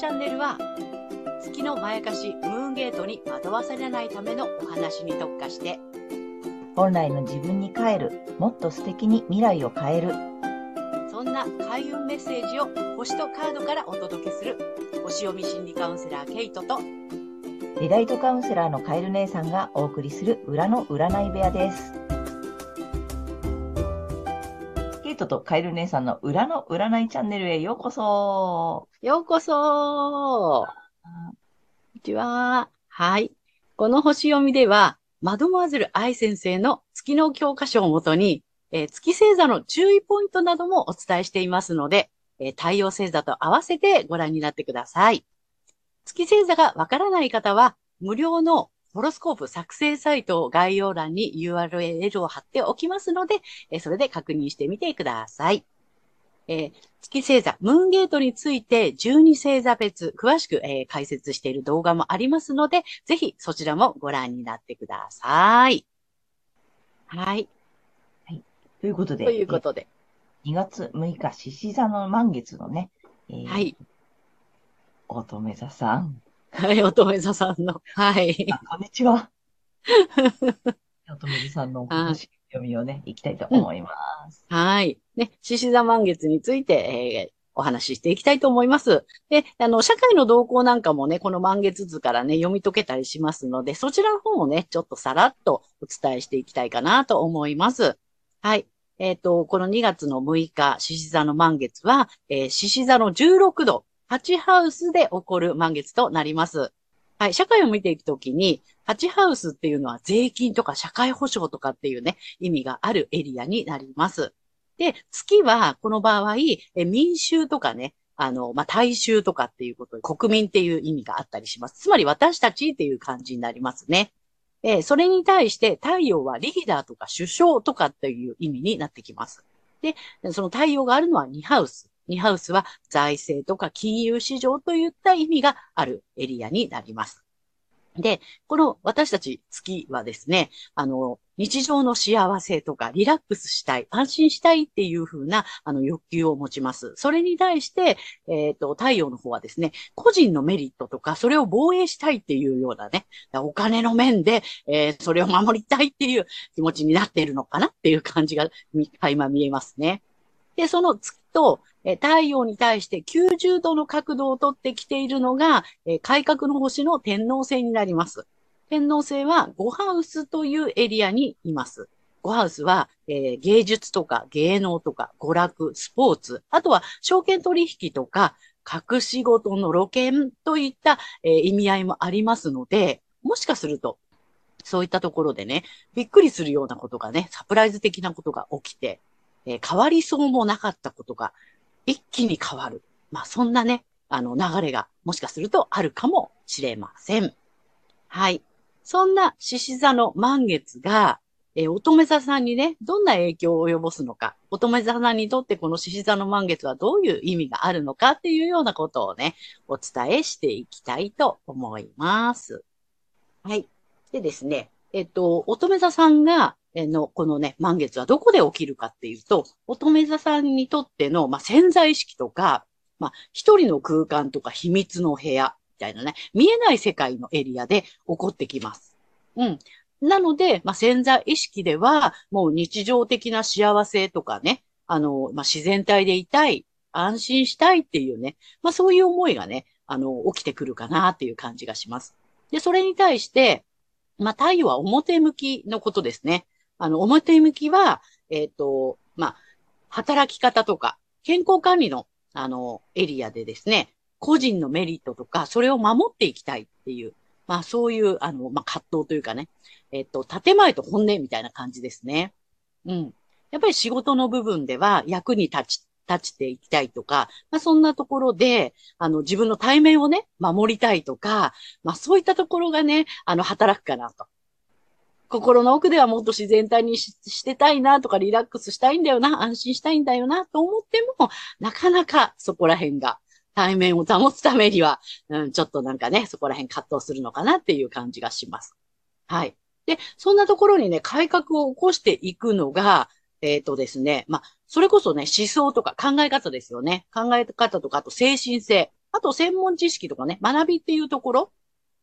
チャンネルは、月のまやかしムーンゲートに惑わされないためのお話に特化して、本来の自分に帰る、もっと素敵に未来を変える。そんな開運メッセージを星とカードからお届けする、星読み心理カウンセラーケイトと、リライトカウンセラーのカエル姉さんがお送りする裏の占い部屋です。トとカエル姉さんの裏の占いチャンネルへようこそ。ようこそこんにちは。はい。この星読みでは、マドモアゼル愛先生の月の教科書をもとに、えー月星座の注意ポイントなどもお伝えしていますので、えー太陽星座と合わせてご覧になってください。月星座がわからない方は、無料のホロスコープ作成サイトを概要欄に URL を貼っておきますので、えーそれで確認してみてください。えー月星座、ムーンゲートについて12星座別、詳しく、えー解説している動画もありますので、ぜひそちらもご覧になってください。はい。ということで、ということで。え2月6日、獅子座の満月のね、えーはい。乙女座さん。はい、乙女座さんの。はい。あこんにちは。乙女座さんの星読みをね、いきたいと思います。はい。ね、獅子座満月について、えーお話ししていきたいと思います。で、あの、社会の動向なんかもね、この満月図からね、読み解けたりしますので、そちらの方もね、ちょっとさらっとお伝えしていきたいかなと思います。はい。えっ、と、この2月の6日、獅子座の満月は、えー獅子座の16度、8ハウスで起こる満月となります。はい。社会を見ていくときに、8ハウスっていうのは税金とか社会保障とかっていうね、意味があるエリアになります。で、月は、この場合、え民衆とかね、あの、まあ、大衆とかっていうことで、国民っていう意味があったりします。つまり私たちっていう感じになりますね。えそれに対して太陽はリーダーとか首相とかっていう意味になってきます。で、その太陽があるのは2ハウス。2ハウスは財政とか金融市場といった意味があるエリアになります。で、この私たち月はですね、あの、日常の幸せとかリラックスしたい、安心したいっていう風な、あの、欲求を持ちます。それに対して、えっ、と、太陽の方はですね、個人のメリットとか、それを防衛したいっていうようなね、お金の面で、えーそれを守りたいっていう気持ちになっているのかなっていう感じが、み垣間見えますね。で、その月と、え太陽に対して90度の角度をとってきているのが、え改革の星の天王星になります。天王星は5ハウスというエリアにいます。5ハウスは、えー芸術とか芸能とか娯楽、スポーツ、あとは証券取引とか隠し事の露見といった、えー意味合いもありますので、もしかすると、そういったところでね、びっくりするようなことがね、サプライズ的なことが起きて、えー変わりそうもなかったことが一気に変わる。まあそんなね、あの流れがもしかするとあるかもしれません。はい。そんな獅子座の満月が、えー乙女座さんにね、どんな影響を及ぼすのか、乙女座さんにとってこの獅子座の満月はどういう意味があるのかっていうようなことをね、お伝えしていきたいと思います。はい。でですね、えっと、乙女座さんが、の、このね、満月はどこで起きるかっていうと、乙女座さんにとっての、まあ、潜在意識とか、まあ、一人の空間とか秘密の部屋、みたいなね、見えない世界のエリアで起こってきます。うん。なので、まあ、潜在意識では、もう日常的な幸せとかね、あの、まあ、自然体でいたい、安心したいっていうね、まあ、そういう思いがね、あの、起きてくるかなっていう感じがします。で、それに対して、まあ、太陽は表向きのことですね。あの、表向きは、えっ、と、まあ、働き方とか、健康管理の、あの、エリアでですね、個人のメリットとか、それを守っていきたいっていう、まあ、そういう、あの、まあ、葛藤というかね、えっ、と、建前と本音みたいな感じですね。うん。やっぱり仕事の部分では役に立ち、立ちていきたいとか、まあ、そんなところで、あの、自分の対面をね、守りたいとか、まあ、そういったところがね、あの、働くかなと。心の奥ではもっと自然体にしてたいなとか、リラックスしたいんだよな、安心したいんだよなと思っても、なかなかそこら辺が対面を保つためには、うん、ちょっとなんかね、そこら辺葛藤するのかなっていう感じがします。はい。で、そんなところにね、改革を起こしていくのが、えっ、とですね、まあ、それこそね、思想とか考え方ですよね。考え方とか、あと精神性。あと専門知識とかね、学びっていうところ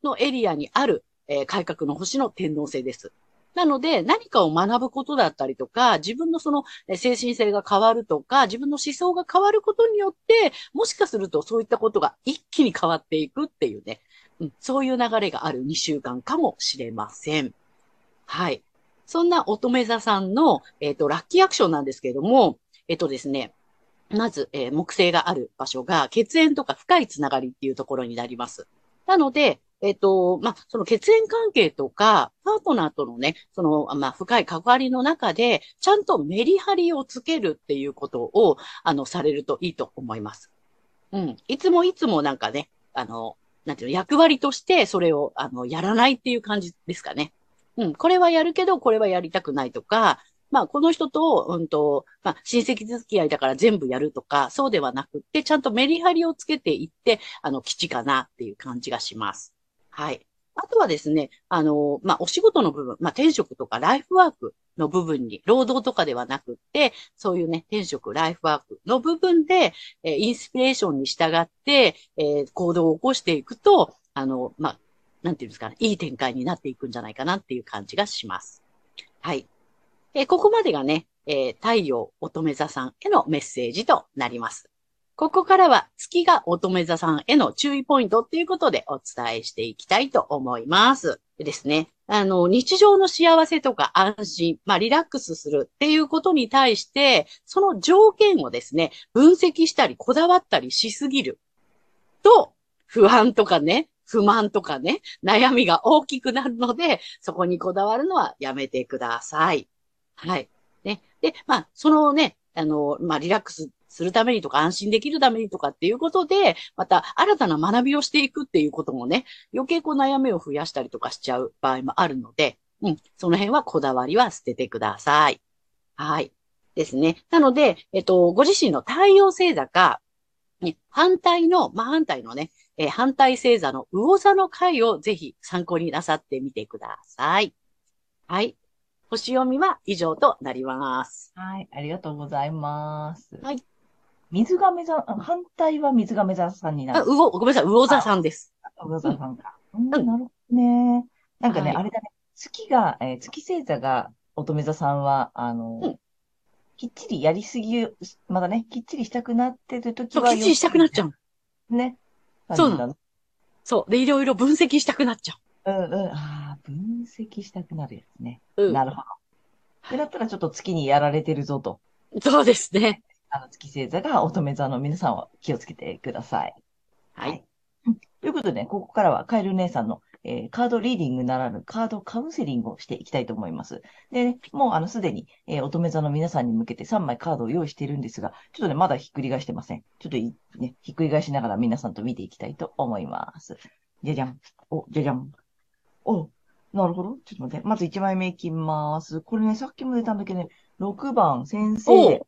のエリアにある、えー改革の星の天皇星です。なので、何かを学ぶことだったりとか、自分のその精神性が変わるとか、自分の思想が変わることによって、もしかするとそういったことが一気に変わっていくっていうね、うん、そういう流れがある2週間かもしれません。はい。そんな乙女座さんの、えっ、と、ラッキーアクションなんですけれども、えっ、とですね、まず、えー木星がある場所が血縁とか深いつながりっていうところになります。なので、えっ、と、まあ、その血縁関係とか、パートナーとのね、その、まあ、深い関わりの中で、ちゃんとメリハリをつけるっていうことを、あの、されるといいと思います。うん。いつもいつもなんかね、あの、なんていうの、役割としてそれを、あの、やらないっていう感じですかね。うん。これはやるけど、これはやりたくないとか、まあ、この人と、うんと、まあ、親戚付き合いだから全部やるとか、そうではなくって、ちゃんとメリハリをつけていって、あの、基地かなっていう感じがします。はい。あとはですね、あの、まあ、お仕事の部分、まあ、転職とかライフワークの部分に、労働とかではなくって、そういうね、転職、ライフワークの部分で、えーインスピレーションに従って、えー行動を起こしていくと、あの、まあ、なんていうんですかね、いい展開になっていくんじゃないかなっていう感じがします。はい。えーここまでがね、え太陽乙女座さんへのメッセージとなります。ここからは月が乙女座さんへの注意ポイントっていうことでお伝えしていきたいと思います。ですね、あの、日常の幸せとか安心、まあ、リラックスするっていうことに対して、その条件をですね、分析したり、こだわったりしすぎると、不安とかね、不満とかね、悩みが大きくなるので、そこにこだわるのはやめてください。はい。ね。で、まあ、そのね、あの、まあ、リラックスするためにとか、安心できるためにとかっていうことで、また新たな学びをしていくっていうこともね、余計こう悩みを増やしたりとかしちゃう場合もあるので、うん、その辺はこだわりは捨ててください。はい。ですね。なので、えっと、ご自身の太陽星座か、ね、反対の、真反対のね、えー反対星座の魚座の回をぜひ参考になさってみてください。はい。星読みは以上となります。はい、ありがとうございます。はい。水亀座、あ反対は水亀座さんになあ、る。魚、ごめんなさい、魚座さんです。魚座さんか。うん、うんなるほどね。なんかね、はいあれだね、月が、えー月星座が乙女座さんは、あの、うんきっちりやりすぎ、まだね、きっちりしたくなってる時そう、はきっちりしたくなっちゃう。う。ね。そうな感じだねそう。で、いろいろ分析したくなっちゃうんうん。ああ、分析したくなるやつね。う。うん。なるほど。でだったらちょっと月にやられてるぞと。そうですね。あの、月星座が乙女座の皆さんは気をつけてください。はい。ということでね、ここからはカエル姉さんの、えーカードリーディングならぬカードカウンセリングをしていきたいと思います。で、ね、もうあのすでに、えー乙女座の皆さんに向けて3枚カードを用意しているんですが、ちょっとね、まだひっくり返してません。ちょっといね、ひっくり返しながら皆さんと見ていきたいと思います。じゃじゃん。お、じゃじゃん。お、なるほど。ちょっと待って。まず1枚目いきます。これね、さっきも出たんだけどね、6番、先生。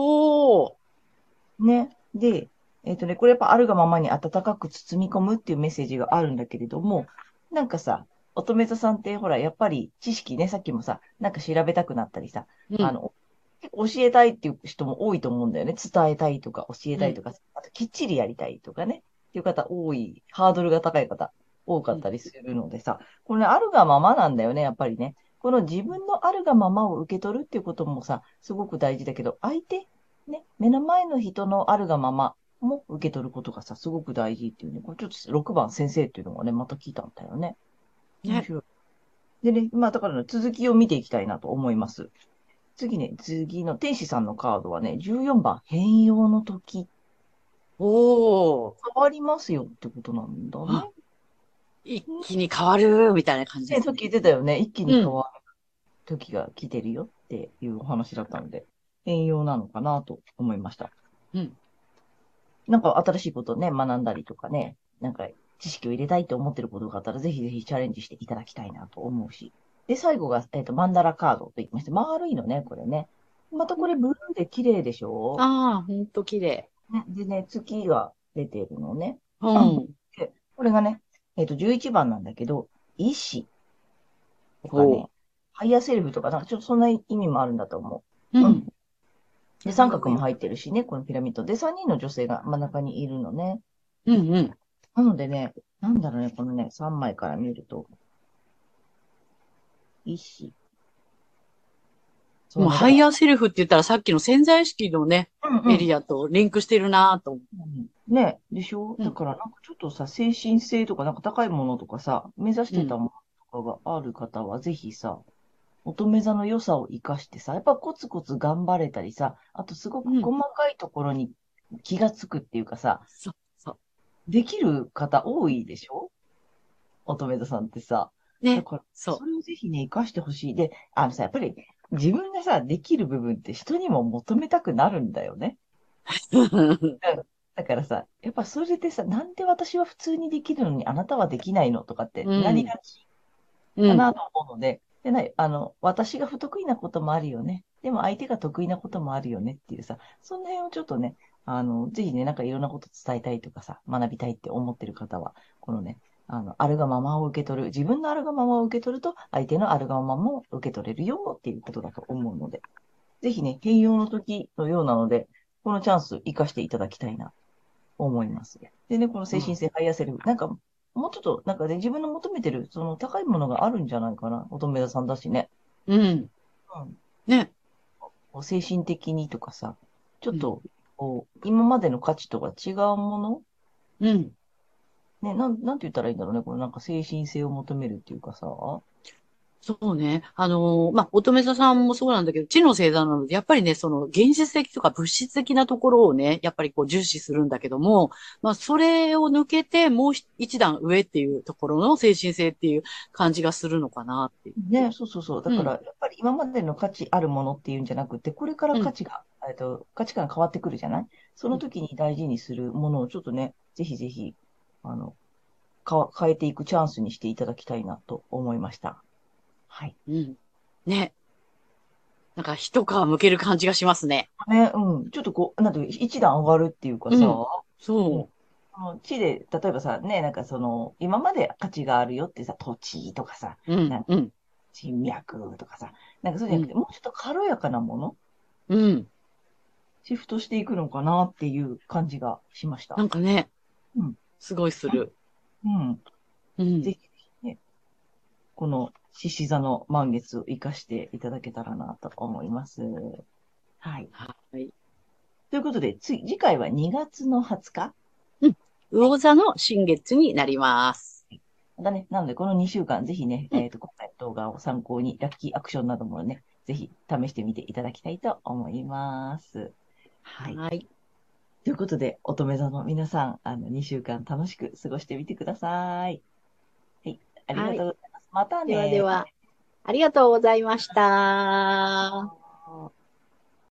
おー。ね。で、えっ、とね、これやっぱあるがままに温かく包み込むっていうメッセージがあるんだけれども、なんかさ、乙女座さんってほら、やっぱり知識ね、さっきもさ、なんか調べたくなったりさ、うんあの、教えたいっていう人も多いと思うんだよね。伝えたいとか、教えたいとか、あときっちりやりたいとかね。っていう方多い、ハードルが高い方多かったりするのでさ、これね、あるがままなんだよね、やっぱりね。この自分のあるがままを受け取るっていうこともさ、すごく大事だけど、相手、ね、目の前の人のあるがままも受け取ることがさ、すごく大事っていうね。これちょっと6番先生っていうのがね、また聞いたんだよね。ね。でね、まあだからね、続きを見ていきたいなと思います。次ね、次の天使さんのカードはね、14番、変容の時。おー。変わりますよってことなんだねあ。一気に変わる、みたいな感じでね。さっき言ってたよね。一気に変わる時が来てるよっていうお話だったので、変容なのかなと思いました。うん。なんか新しいことをね、学んだりとかね、なんか知識を入れたいと思ってることがあったら、ぜひぜひチャレンジしていただきたいなと思うし。で、最後が、えっ、と、マンダラカードと言いまして、丸いのね、これね。またこれブルーで綺麗でしょ？ああ、ほんと綺麗。ねでね、月が出てるのね。うん。これがね、えっ、と、11番なんだけど、意志とかね、 higher self とか、なんかちょっとそんな意味もあるんだと思う。うん。で、三角も入ってるしね、このピラミッド。で、3人の女性が真ん中にいるのね。うんうん。なのでね、なんだろうね、このね、3枚から見ると、医師。もう higher self って言ったらさっきの潜在意識のね、エリア。アとリンクしてるなと思うんね、でしょ？うんだからなんかちょっとさ、精神性とかなんか高いものとかさ、目指してたものとかがある方は、ぜひさ、乙女座の良さを活かしてさ、やっぱコツコツ頑張れたりさ、あとすごくうん細かいところに気がつくっていうかさ、う。そう、そできる方多いでしょ？乙女座さんってさ。う。ね。だから、そそれをぜひね、活かしてほしい。で、あのさ、やっぱり自分がさ、できる部分って人にも求めたくなるんだよね。う。だからさ、やっぱそれでさ、なんで私は普通にできるのにあなたはできないのとかってうんなりがちうん。かなと思うので、でない、あの、私が不得意なこともあるよね。でも相手が得意なこともあるよねっていうさ、その辺をちょっとね、あの、ぜひね、なんかいろんなこと伝えたいとかさ、学びたいって思ってる方は、このね、あの、あるがままを受け取る、自分のあるがままを受け取ると、相手のあるがままも受け取れるよっていうことだと思うので、ぜひね、変容の時のようなので、このチャンス活かしていただきたいな、思います。でね、この精神性 higher self、なんか、もうちょっと、なんかね、自分の求めてる、その高いものがあるんじゃないかな。乙女座さんだしね。うん。うん。ね。精神的にとかさ、ちょっと、こう、今までの価値とは違うもの？うん。ね、なん、なんて言ったらいいんだろうね。このなんか精神性を求めるっていうかさ。そうね。あのーまあ、乙女座さんもそうなんだけど、知の星座なので、やっぱりね、その現実的とか物質的なところをね、やっぱりこう重視するんだけども、まあ、それを抜けてもう一段上っていうところの精神性っていう感じがするのかなっていう。ね、そうそうそう。だから、やっぱり今までの価値あるものっていうんじゃなくて、これから価値が、えっと、価値観が変わってくるじゃない？その時に大事にするものをちょっとね、ぜひぜひ、あの、変えていくチャンスにしていただきたいなと思いました。はい。うん。ね。なんか一皮むける感じがしますね。ね、うん。ちょっとこう、なんて一段上がるっていうかさ、うんそあの地で、例えばさ、ね、なんかその、今まで価値があるよってさ、土地とかさ、う。うんな。うん。人脈とかさ、なんかそうじゃなくて、もうちょっと軽やかなもの、うん。シフトしていくのかなっていう感じがしました。なんかねうん。すごいする。うん。うんぜ。ひぜひね、この獅子座の満月を活かしていただけたらなと思います。はい。はい。ということで、次、次回は2月の20日？魚座の新月になります。だね。なので、この2週間、ぜひね、うんえっ、と、今回の動画を参考に、ラッキーアクションなどもね、ぜひ試してみていただきたいと思います。はい。はい。ということで、乙女座の皆さん、あの、2週間楽しく過ごしてみてください。はい。ありがとうございます。またね。ではでは、ありがとうございました。